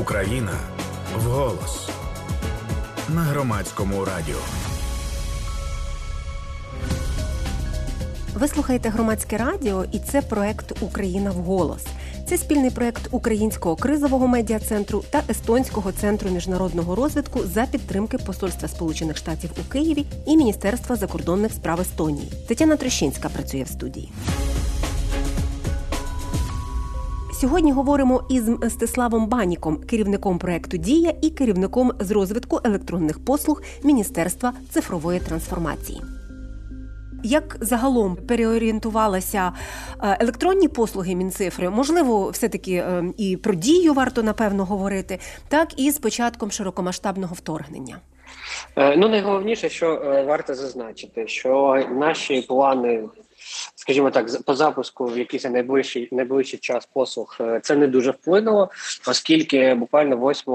Україна вголос на громадському радіо. Ви слухаєте громадське радіо, і це проект Україна вголос. Це спільний проект Українського кризового медіа центру та Естонського центру міжнародного розвитку за підтримки Посольства Сполучених Штатів у Києві і Міністерства закордонних справ Естонії. Тетяна Трещинська працює в студії. Сьогодні говоримо із Мстиславом Баніком, керівником проекту Дія і керівником з розвитку електронних послуг Міністерства цифрової трансформації. Як загалом переорієнтувалися е, електронні послуги Мінцифри? Можливо, все-таки е, і про дію варто напевно говорити, так і з початком широкомасштабного вторгнення. Е, ну найголовніше, що варто зазначити, що наші плани скажімо так, по запуску в якийсь найближчий найближчий час послуг е, це не дуже вплинуло, оскільки буквально 8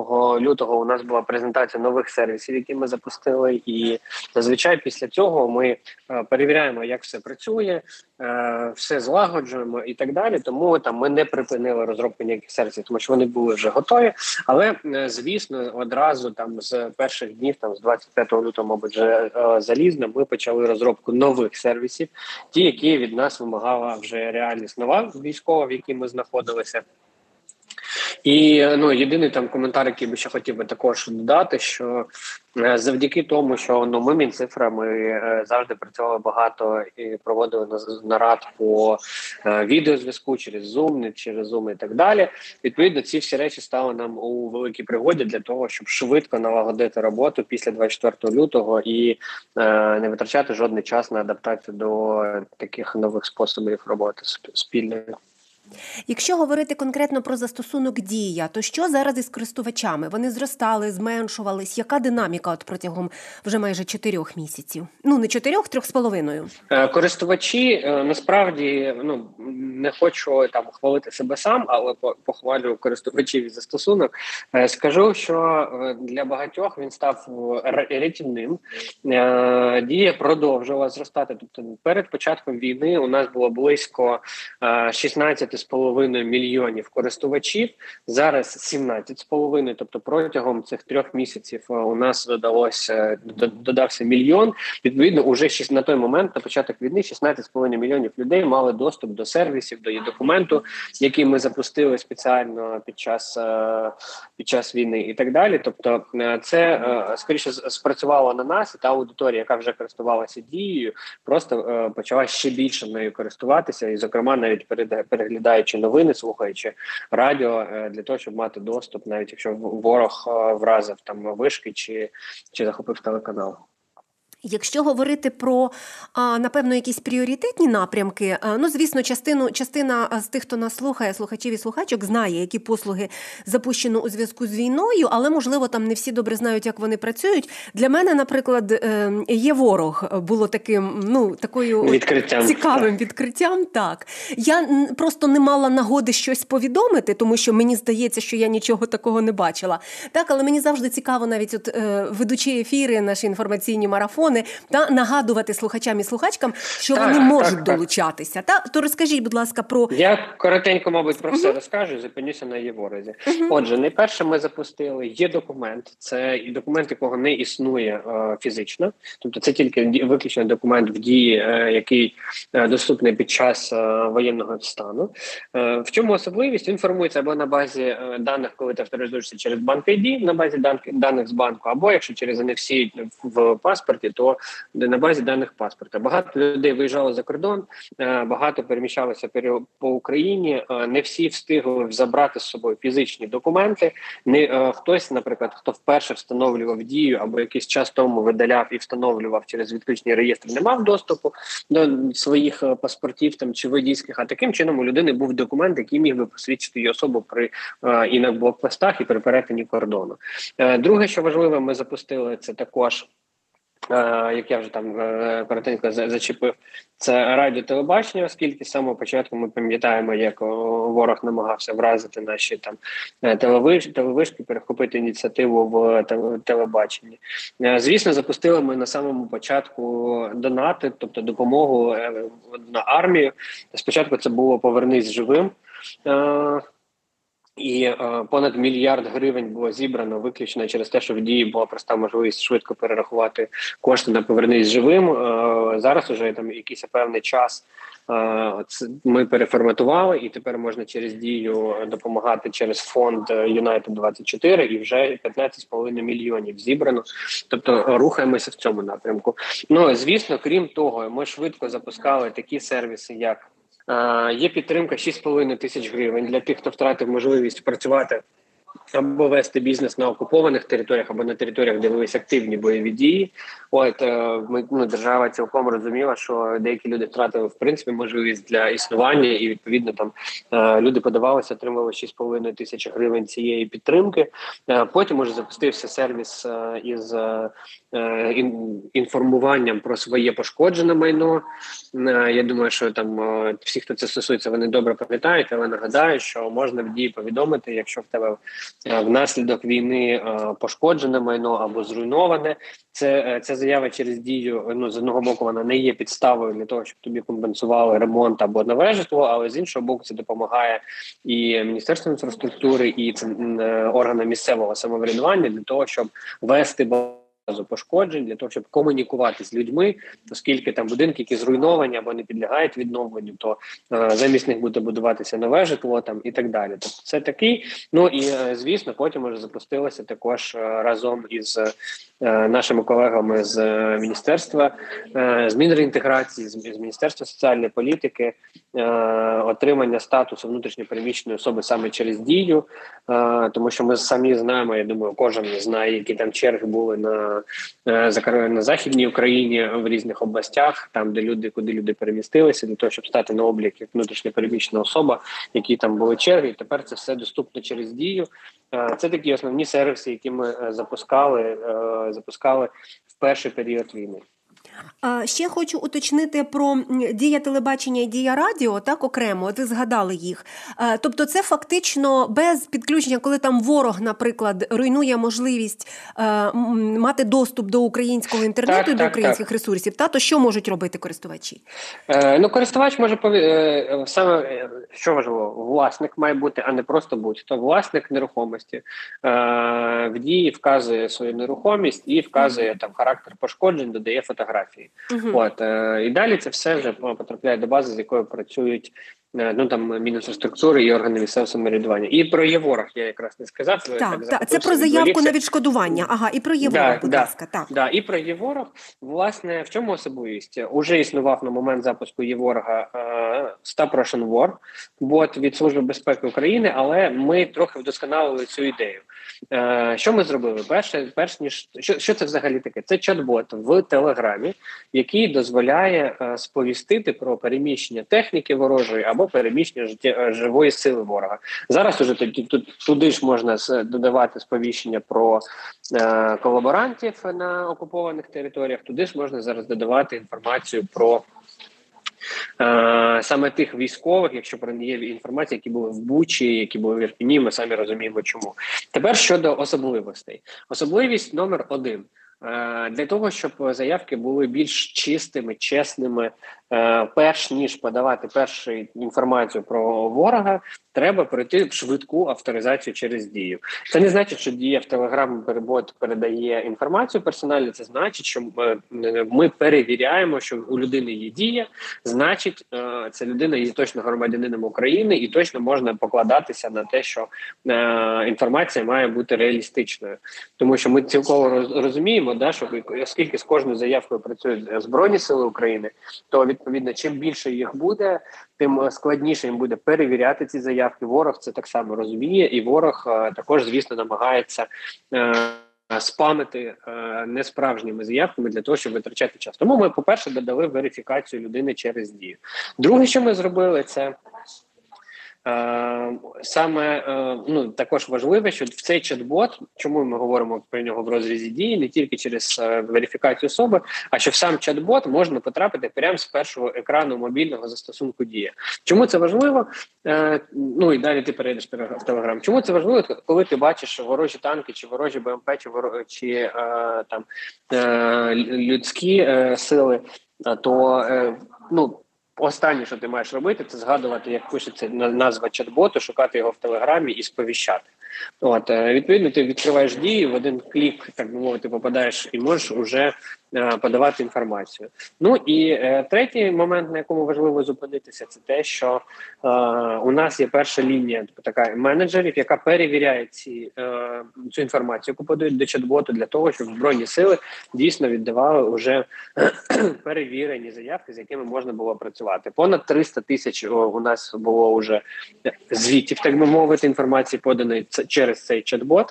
лютого у нас була презентація нових сервісів, які ми запустили, і зазвичай після цього ми е, перевіряємо, як все працює, е, все злагоджуємо і так далі. Тому там ми не припинили розробку ніяких сервісів, тому що вони були вже готові. Але звісно, одразу там з перших днів, там з 25 лютого, мабуть, вже залізно, ми почали розробку нових сервісів, ті, які від нас вимагала вже реальність нова військова, в якій ми знаходилися. І ну єдиний там коментар, який би ще хотів би також додати, що е, завдяки тому, що ну ми мінцифра, е, завжди працювали багато і проводили нарад по е, відеозв'язку через Zoom, через Zoom і так далі. Відповідно, ці всі речі стали нам у великій пригоді для того, щоб швидко налагодити роботу після 24 лютого і не витрачати жодний час на адаптацію до таких нових способів роботи спільної. Якщо говорити конкретно про застосунок дія, то що зараз із користувачами? Вони зростали, зменшувались? Яка динаміка от протягом вже майже чотирьох місяців? Ну не чотирьох, трьох з половиною. Е, користувачі е, насправді ну не хочу там хвалити себе сам, але похвалю користувачів і застосунок. Е, скажу, що для багатьох він став рятівним. Дія продовжувала зростати. Тобто, перед початком війни у нас було близько 16 12,5 мільйонів користувачів. Зараз 17,5, Тобто протягом цих трьох місяців е, у нас додалося додався мільйон. Відповідно, уже на той момент на початок війни 16,5 мільйонів людей мали доступ до сервісів, до документу, який ми запустили спеціально під час е, під час війни, і так далі. Тобто, е, це скоріше спрацювало на нас, і та аудиторія, яка вже користувалася дією, просто почала ще більше нею користуватися, і, зокрема, навіть переглядає читаючи новини, слухаючи радіо е, для того, щоб мати доступ, навіть якщо ворог е, вразив там вишки чи, чи захопив телеканал. Якщо говорити про напевно якісь пріоритетні напрямки, ну звісно, частину частина з тих, хто нас слухає, слухачів і слухачок, знає, які послуги запущено у зв'язку з війною, але можливо там не всі добре знають, як вони працюють. Для мене, наприклад, е, є ворог було таким, ну такою відкриттям. цікавим відкриттям. Так я просто не мала нагоди щось повідомити, тому що мені здається, що я нічого такого не бачила. Так, але мені завжди цікаво, навіть от е, ведучи ефіри, наші інформаційні марафони телефони та нагадувати слухачам і слухачкам, що так, вони можуть так, долучатися. Та то розкажіть, будь ласка, про я коротенько, мабуть, про все розкажу. Зупинюся на Єворозі. uh Отже, найперше ми запустили. Є документ, це документ, якого не існує е, фізично, тобто це тільки виключно документ в дії, е, який е, доступний під час е, воєнного стану. Е, в чому особливість він формується або на базі е, даних, коли ти авторизуєшся через банк ID, на базі даних з банку, або якщо через NFC в паспорті, то на базі даних паспорта. Багато людей виїжджало за кордон, е, багато переміщалося по Україні. Е, не всі встигли забрати з собою фізичні документи. Не е, хтось, наприклад, хто вперше встановлював дію або якийсь час тому видаляв і встановлював через відключні реєстри, не мав доступу до своїх паспортів там чи водійських. А таким чином у людини був документ, який міг би посвідчити її особу при і на блокпостах, і при перетині кордону. Друге, що важливо, ми запустили це також. Е, як я вже там е, коротенько зачепив, це радіо телебачення, оскільки з самого початку ми пам'ятаємо, як ворог намагався вразити наші там е, телевиш, телевишки, перехопити ініціативу в телебаченні. Звісно, запустили ми на самому початку донати, тобто допомогу на армію. Спочатку це було повернись живим. І е, понад мільярд гривень було зібрано виключно через те, що в дії була проста можливість швидко перерахувати кошти на повернись живим. Е, зараз уже там якийсь певний час е, ми переформатували, і тепер можна через дію допомагати через фонд United 24 і вже 15,5 мільйонів зібрано. Тобто рухаємося в цьому напрямку. Ну звісно, крім того, ми швидко запускали такі сервіси, як Є підтримка 6,5 тисяч гривень для тих, хто втратив можливість працювати або вести бізнес на окупованих територіях, або на територіях, де велись активні бойові дії. От е, ми ну, держава цілком розуміла, що деякі люди втратили в принципі можливість для існування, і відповідно там е, люди подавалися, отримали 6,5 тисяч гривень цієї підтримки. Е, потім уже запустився сервіс із інформуванням про своє пошкоджене майно. Я думаю, що там всі, хто це стосується, вони добре пам'ятають, але нагадаю, що можна в дії повідомити, якщо в тебе внаслідок війни пошкоджене майно або зруйноване. Це е, ця заява через дію. Ну з одного боку вона не є підставою для того, щоб тобі компенсували ремонт або нове житло, але з іншого боку, це допомагає і міністерству інфраструктури, і е, органам місцевого самоврядування для того, щоб вести пошкоджень для того, щоб комунікувати з людьми, оскільки там будинки, які зруйновані або не підлягають відновленню, то е, замість них буде будуватися нове житло там і так далі. Тобто це такий. Ну і е, звісно, потім вже запустилося також е, разом із е, нашими колегами з е, міністерства е, змін реінтеграції, з, з міністерства соціальної політики, отримання статусу внутрішньопереміщеної особи саме через дію, тому що ми самі знаємо. Я думаю, кожен знає, які там черги були на. Е, на західній Україні в різних областях, там де люди, куди люди перемістилися, для того, щоб стати на облік як внутрішньопереміщена особа, які там були черги. і Тепер це все доступно через дію. Е, це такі основні сервіси, які ми е, запускали, запускали в перший період війни. Ще хочу уточнити про дія телебачення і дія радіо, так окремо, ви згадали їх. Тобто, це фактично без підключення, коли там ворог, наприклад, руйнує можливість мати доступ до українського інтернету так, і до українських так. ресурсів. Та то що можуть робити користувачі? Е, Ну, користувач може пові... Е, саме е, що важливо, власник має бути, а не просто будь-то власник нерухомості е, в дії вказує свою нерухомість і вказує там характер пошкоджень, додає фотографії. Угу. От е, і далі це все вже потрапляє до бази, з якою працюють ну там Мінінфраструктури і органи місцевого самоврядування. І про ЄВОРГ я якраз не сказав. Так, так, так це про заявку на відшкодування. Ага, і про ЄВОРГ, да, будь да, ласка. Так, да, і про ЄВОРГ. Власне, в чому особливість? Уже існував на момент запуску ЄВОРГа Stop Russian War, бот від Служби безпеки України, але ми трохи вдосконалили цю ідею. Е, що ми зробили? Перше, перш ніж що, що це взагалі таке? Це чат-бот в Телеграмі, який дозволяє е, сповістити про переміщення техніки ворожої або переміщення життя живої сили ворога. Зараз уже тоді тут туди ж можна додавати сповіщення про е, колаборантів на окупованих територіях. Туди ж можна зараз додавати інформацію про. Саме тих військових, якщо про є інформація, які були в Бучі, які були в Ірпіні, ми самі розуміємо, чому тепер щодо особливостей, особливість номер один е, для того, щоб заявки були більш чистими, чесними, Е, перш ніж подавати першу інформацію про ворога, треба пройти швидку авторизацію через дію. Це не значить, що дія в Телеграм перебот передає інформацію персонально. Це значить, що е, ми перевіряємо, що у людини є дія, значить, е, ця людина є точно громадянином України, і точно можна покладатися на те, що інформація має бути реалістичною, тому що ми цілково розуміємо, да, що оскільки з кожною заявкою працюють збройні сили України, то від Відповідно, чим більше їх буде, тим складніше їм буде перевіряти ці заявки. Ворог це так само розуміє, і ворог е, також, звісно, намагається. Е, спамити е, несправжніми заявками для того, щоб витрачати час. Тому ми, по перше, додали верифікацію людини через дію. Друге, що ми зробили, це Е, саме е, ну також важливе, що в цей чат-бот, чому ми говоримо про нього в розрізі дії, не тільки через е, верифікацію особи, а що в сам чат-бот можна потрапити прямо з першого екрану мобільного застосунку дія. Чому це важливо? Ну і далі ти перейдеш в телеграм. Чому це важливо? Коли ти бачиш ворожі танки, чи ворожі БМП, чи ворожі, там людські сили, то ну Останнє, що ти маєш робити, це згадувати, як пишеться назва чат-боту, шукати його в телеграмі і сповіщати. От е, відповідно, ти відкриваєш дії в один клік, так би мовити, попадаєш і можеш уже подавати інформацію. Ну і е, третій момент, на якому важливо зупинитися, це те, що е, у нас є перша лінія така менеджерів, яка перевіряє ці е, цю інформацію, яку подають до чат-боту для того, щоб збройні сили дійсно віддавали уже перевірені заявки, з якими можна було працювати. Понад 300 тисяч у нас було вже звітів, так би мовити, інформації поданої через цей чат-бот.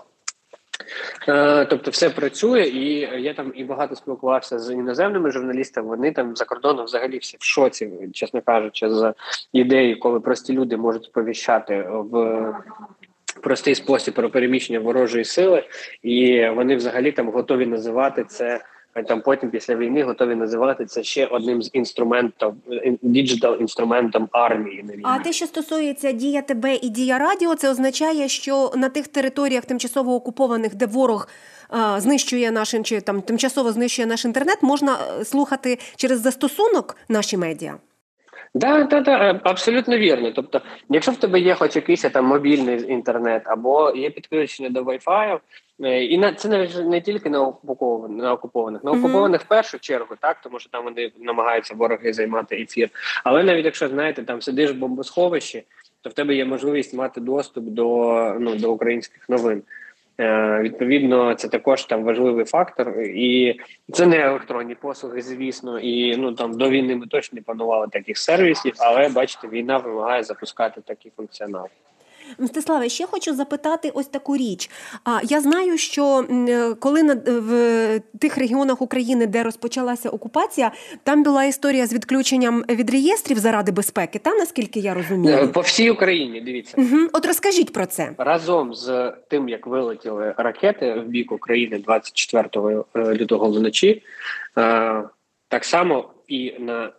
Е, тобто все працює, і я там і багато спілкувався з іноземними журналістами. Вони там за кордоном взагалі всі в шоці, чесно кажучи, з ідеї, коли прості люди можуть сповіщати в простий спосіб про переміщення ворожої сили, і вони взагалі там готові називати це там потім після війни готові називати це ще одним з інструментів digital інструментом армії. На війні. А те, що стосується дія ТБ і дія радіо, це означає, що на тих територіях тимчасово окупованих, де ворог а, знищує наш чи там тимчасово знищує наш інтернет, можна е, слухати через застосунок наші медіа. Да, да, да, абсолютно вірно. Тобто, якщо в тебе є хоч якийсь там мобільний інтернет або є підключення до Wi-Fi, е, і на це навіть не тільки на окупованих, на окупованих, на окупованих в першу чергу, так тому що там вони намагаються вороги займати ефір. Але навіть якщо знаєте, там сидиш в бомбосховищі, то в тебе є можливість мати доступ до ну до українських новин. Е, відповідно, це також там важливий фактор, і це не електронні послуги, звісно. І ну там до війни ми точно не планували таких сервісів, але бачите, війна вимагає запускати такий функціонал. Мстиславе, ще хочу запитати ось таку річ. А я знаю, що е, коли на в тих регіонах України, де розпочалася окупація, там була історія з відключенням від реєстрів заради безпеки. Та наскільки я розумію, е, по всій Україні дивіться. Угу. От розкажіть про це разом з тим, як вилетіли ракети в бік України 24 е, лютого вночі. Так само і на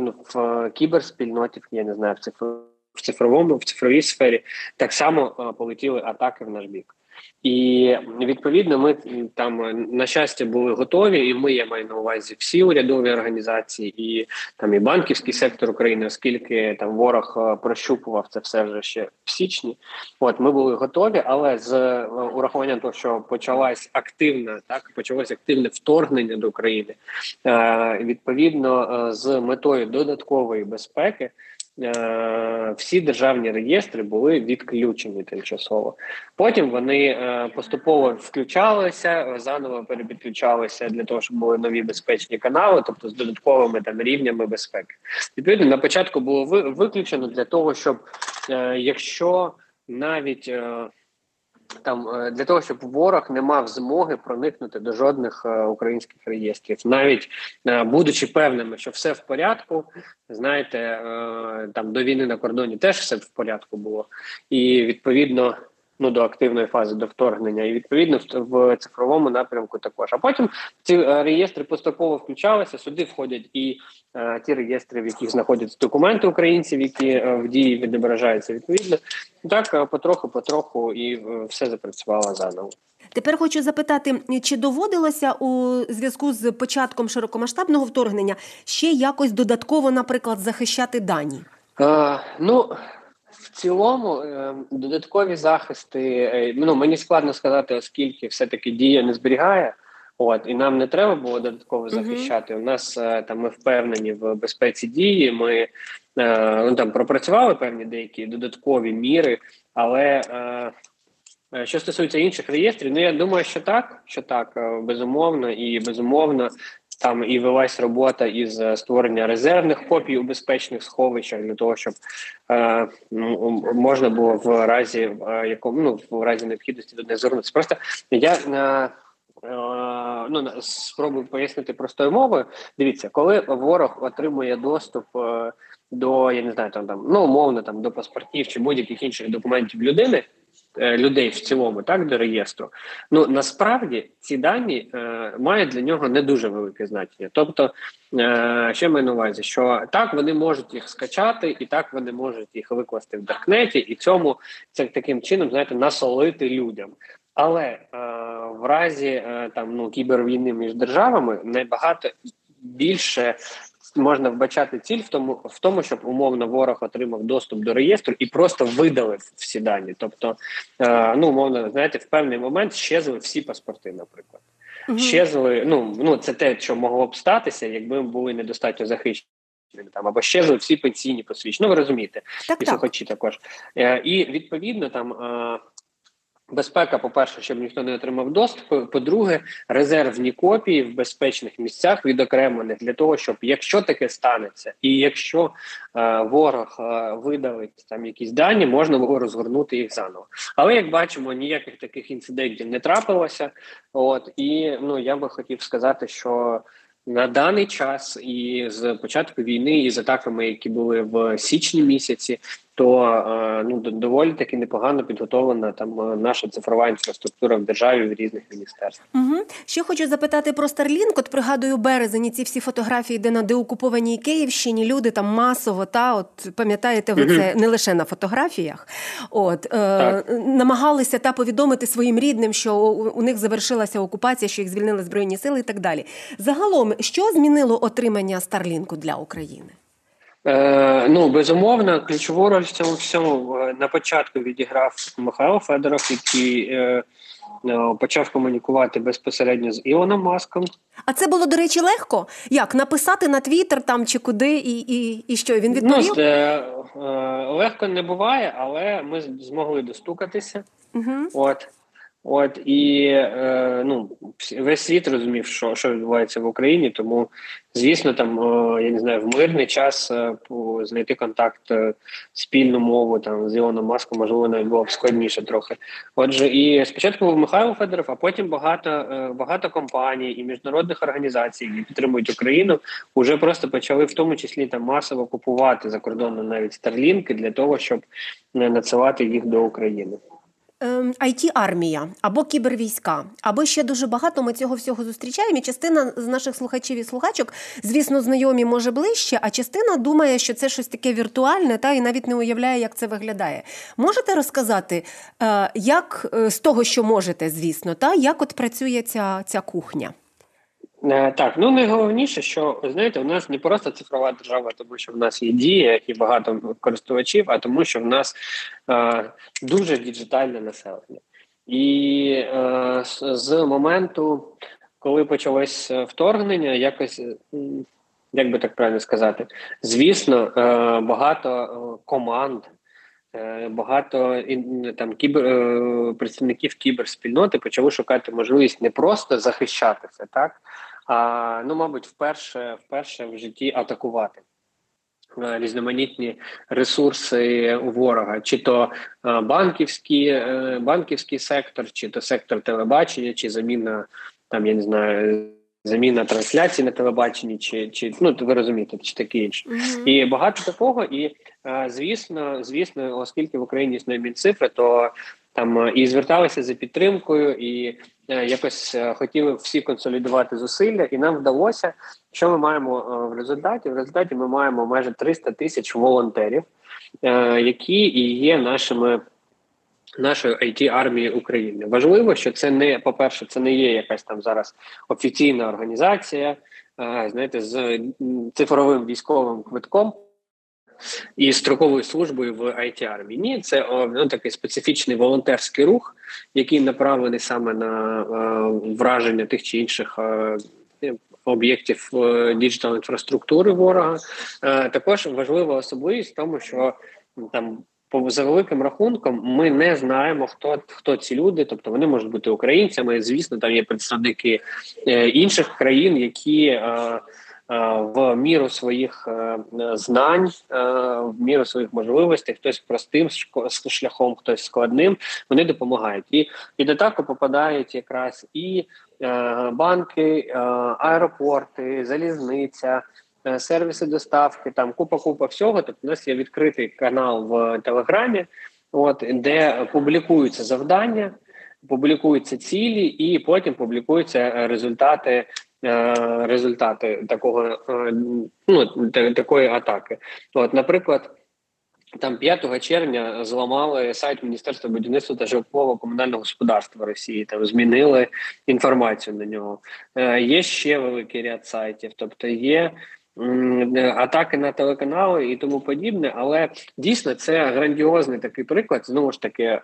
ну, в кіберспільноті, я не знаю, в цифру в цифровому, в цифровій сфері, так само е, полетіли атаки в наш бік. І відповідно ми там на щастя були готові, і ми я маю на увазі всі урядові організації, і там і банківський сектор України, оскільки там ворог е, прощупував це все вже ще в січні. От ми були готові, але з е, урахуванням того, що почалась активна, так почалось активне вторгнення до України, відповідно з метою додаткової безпеки. Е, всі державні реєстри були відключені тимчасово. Потім вони е, поступово включалися, заново перепідключалися для того, щоб були нові безпечні канали, тобто з додатковими там рівнями безпеки. Відповідно, на початку було виключено для того, щоб е, якщо навіть там е, для того, щоб ворог не мав змоги проникнути до жодних е, українських реєстрів, навіть е, будучи певними, що все в порядку, знаєте, там до війни на кордоні теж все в порядку було, і відповідно ну до активної фази до вторгнення, і відповідно в цифровому напрямку також. А потім ці е, реєстри поступово включалися. Сюди входять і е, ті реєстри, в яких знаходяться документи українців, які е, в дії відображаються відповідно. Так е, потроху, потроху, і е, все запрацювало заново. Тепер хочу запитати, чи доводилося у зв'язку з початком широкомасштабного вторгнення ще якось додатково, наприклад, захищати дані? А, ну цілому е, додаткові захисти. Е, ну мені складно сказати, оскільки все-таки дія не зберігає. От і нам не треба було додатково захищати. Uh-huh. У нас е, там ми впевнені в безпеці дії. Ми ну там пропрацювали певні деякі додаткові міри, але що стосується інших реєстрів, ну я думаю, що так, що так, безумовно, і безумовно там і велась робота із е, створення резервних копій у безпечних сховищах для того, щоб е, ну, можна було в разі е, якому ну в разі необхідності до них звернутися. Просто я е, е, ну спробую пояснити простою мовою. Дивіться, коли ворог отримує доступ е, до я не знаю, там там ну умовно там до паспортів чи будь-яких інших документів людини. Е, людей в цілому, так до реєстру. Ну насправді ці дані е, мають для нього не дуже велике значення. Тобто, е, ще маю на увазі, що так вони можуть їх скачати, і так вони можуть їх викласти в Даркнеті, і цьому це таким чином знаєте насолити людям. Але е, в разі е, там ну кібервійни між державами набагато більше можна вбачати ціль в тому, в тому, щоб умовно ворог отримав доступ до реєстру і просто видалив всі дані. Тобто, е, ну умовно, знаєте, в певний момент щезли всі паспорти, наприклад. Угу. Щезли, ну ну це те, що могло б статися, якби ми були недостатньо захищені. Там або щезли всі пенсійні посвідчення. Ну, ви розумієте, так, і слухачі також. Е, І відповідно там е, Безпека, по-перше, щоб ніхто не отримав доступ. По-друге, резервні копії в безпечних місцях відокремлених для того, щоб якщо таке станеться, і якщо е, ворог е, видалить там якісь дані, можна було розгорнути їх заново. Але як бачимо, ніяких таких інцидентів не трапилося. От і ну я би хотів сказати, що на даний час і з початку війни, і з атаками, які були в січні місяці, то е, ну доволі таки непогано підготовлена там е, наша цифрова інфраструктура в державі в різних міністерствах. Угу. Ще хочу запитати про Starlink. От пригадую березень ці всі фотографії, де на деокупованій Київщині люди там масово та от пам'ятаєте, ви це не лише на фотографіях. От е, намагалися та повідомити своїм рідним, що у, у них завершилася окупація, що їх звільнили збройні сили, і так далі. Загалом, що змінило отримання Старлінку для України? Е, Ну, безумовно, ключову роль в цьому всьому на початку відіграв Михайло Федоров, який е, е, почав комунікувати безпосередньо з Ілоном Маском. А це було, до речі, легко? Як написати на Твіттер там чи куди, і і, і що він відповів? Ну, е, е, легко не буває, але ми змогли достукатися. Угу. От От і е, ну весь світ розумів, що що відбувається в Україні. Тому звісно, там е, я не знаю, в мирний час е, знайти контакт, е, спільну мову там з Ілоном Маском, можливо, навіть було б складніше трохи. Отже, і спочатку був Михайло Федоров, а потім багато е, багато компаній і міжнародних організацій, які підтримують Україну, вже просто почали в тому числі там масово купувати за кордоном навіть старлінки для того, щоб не надсилати їх до України it ем, армія або кібервійська, або ще дуже багато ми цього всього зустрічаємо. І Частина з наших слухачів і слухачок, звісно, знайомі може ближче, а частина думає, що це щось таке віртуальне, та і навіть не уявляє, як це виглядає. Можете розказати, е, як е, з того, що можете, звісно, та як от працює ця, ця кухня? Е, так, ну найголовніше, що знаєте, у нас не просто цифрова держава, тому що в нас є дія і багато користувачів, а тому, що в нас е, дуже діджитальне населення, і е, з моменту, коли почалось вторгнення, якось як би так правильно сказати, звісно, е, багато команд. Е, багато там кібер представників кіберспільноти почали шукати можливість не просто захищатися, так а ну, мабуть, вперше вперше в житті атакувати. Е, різноманітні ресурси ворога, чи то е, банківський е, банківський сектор, чи то сектор телебачення, чи заміна там, я не знаю, заміна трансляції на телебаченні, чи чи ну ви розумієте, чи таке інше, mm-hmm. і багато такого. І звісно, звісно, оскільки в Україні існує Мінцифри, то там і зверталися за підтримкою, і Е, якось е, хотіли всі консолідувати зусилля, і нам вдалося. Що ми маємо е, в результаті? В результаті ми маємо майже 300 тисяч волонтерів, які і є нашими. Нашої it армії України важливо, що це не по перше, це не є якась там зараз офіційна організація, знаєте, з цифровим військовим квитком і строковою службою в it армії. Ні, це ну, такий специфічний волонтерський рух, який направлений саме на е, враження тих чи інших. Е, Об'єктів е, інфраструктури ворога е, також важлива особливість в тому, що там за великим рахунком ми не знаємо, хто хто ці люди, тобто вони можуть бути українцями. Звісно, там є представники е, інших країн, які е, Е, в міру своїх знань, в міру своїх можливостей, хтось простим шляхом, хтось складним, вони допомагають. І під атаку попадають якраз і банки, аеропорти, залізниця. Сервіси доставки, там купа купа всього. Тобто у нас є відкритий канал в Телеграмі, от де публікуються завдання, публікуються цілі, і потім публікуються результати Е, результати такого е, ну такої атаки. От, наприклад. Там 5 червня зламали сайт Міністерства будівництва та житлового комунального господарства Росії. Там змінили інформацію на нього. Е, Є ще великий ряд сайтів, тобто є атаки на телеканали і тому подібне. Але дійсно це грандіозний такий приклад. Знову ж таки, е,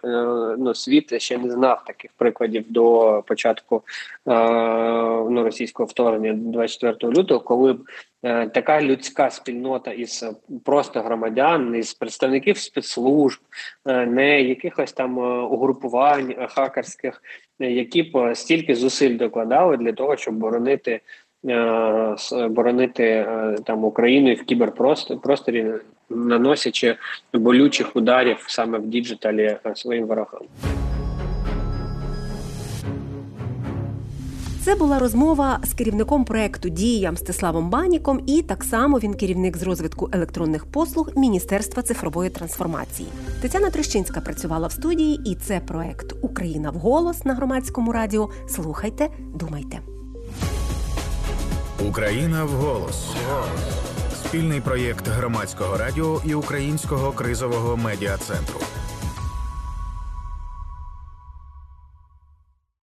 ну світ ще не знав таких прикладів до початку ну, російського вторгнення 24 лютого, коли б Е, така людська спільнота із е, просто громадян, із представників спецслужб, е, не якихось там угрупувань хакерських, які б стільки зусиль докладали для того, щоб боронити боронити там Україну в кіберпросторі, наносячи болючих ударів саме в діджиталі своїм ворогам. Це була розмова з керівником проекту Дія Мстиславом Баніком, і так само він керівник з розвитку електронних послуг Міністерства цифрової трансформації. Тетяна Трещинська працювала в студії, і це проект Україна в голос на громадському радіо. Слухайте, думайте. Україна в голос. Спільний проєкт громадського радіо і українського кризового медіа центру.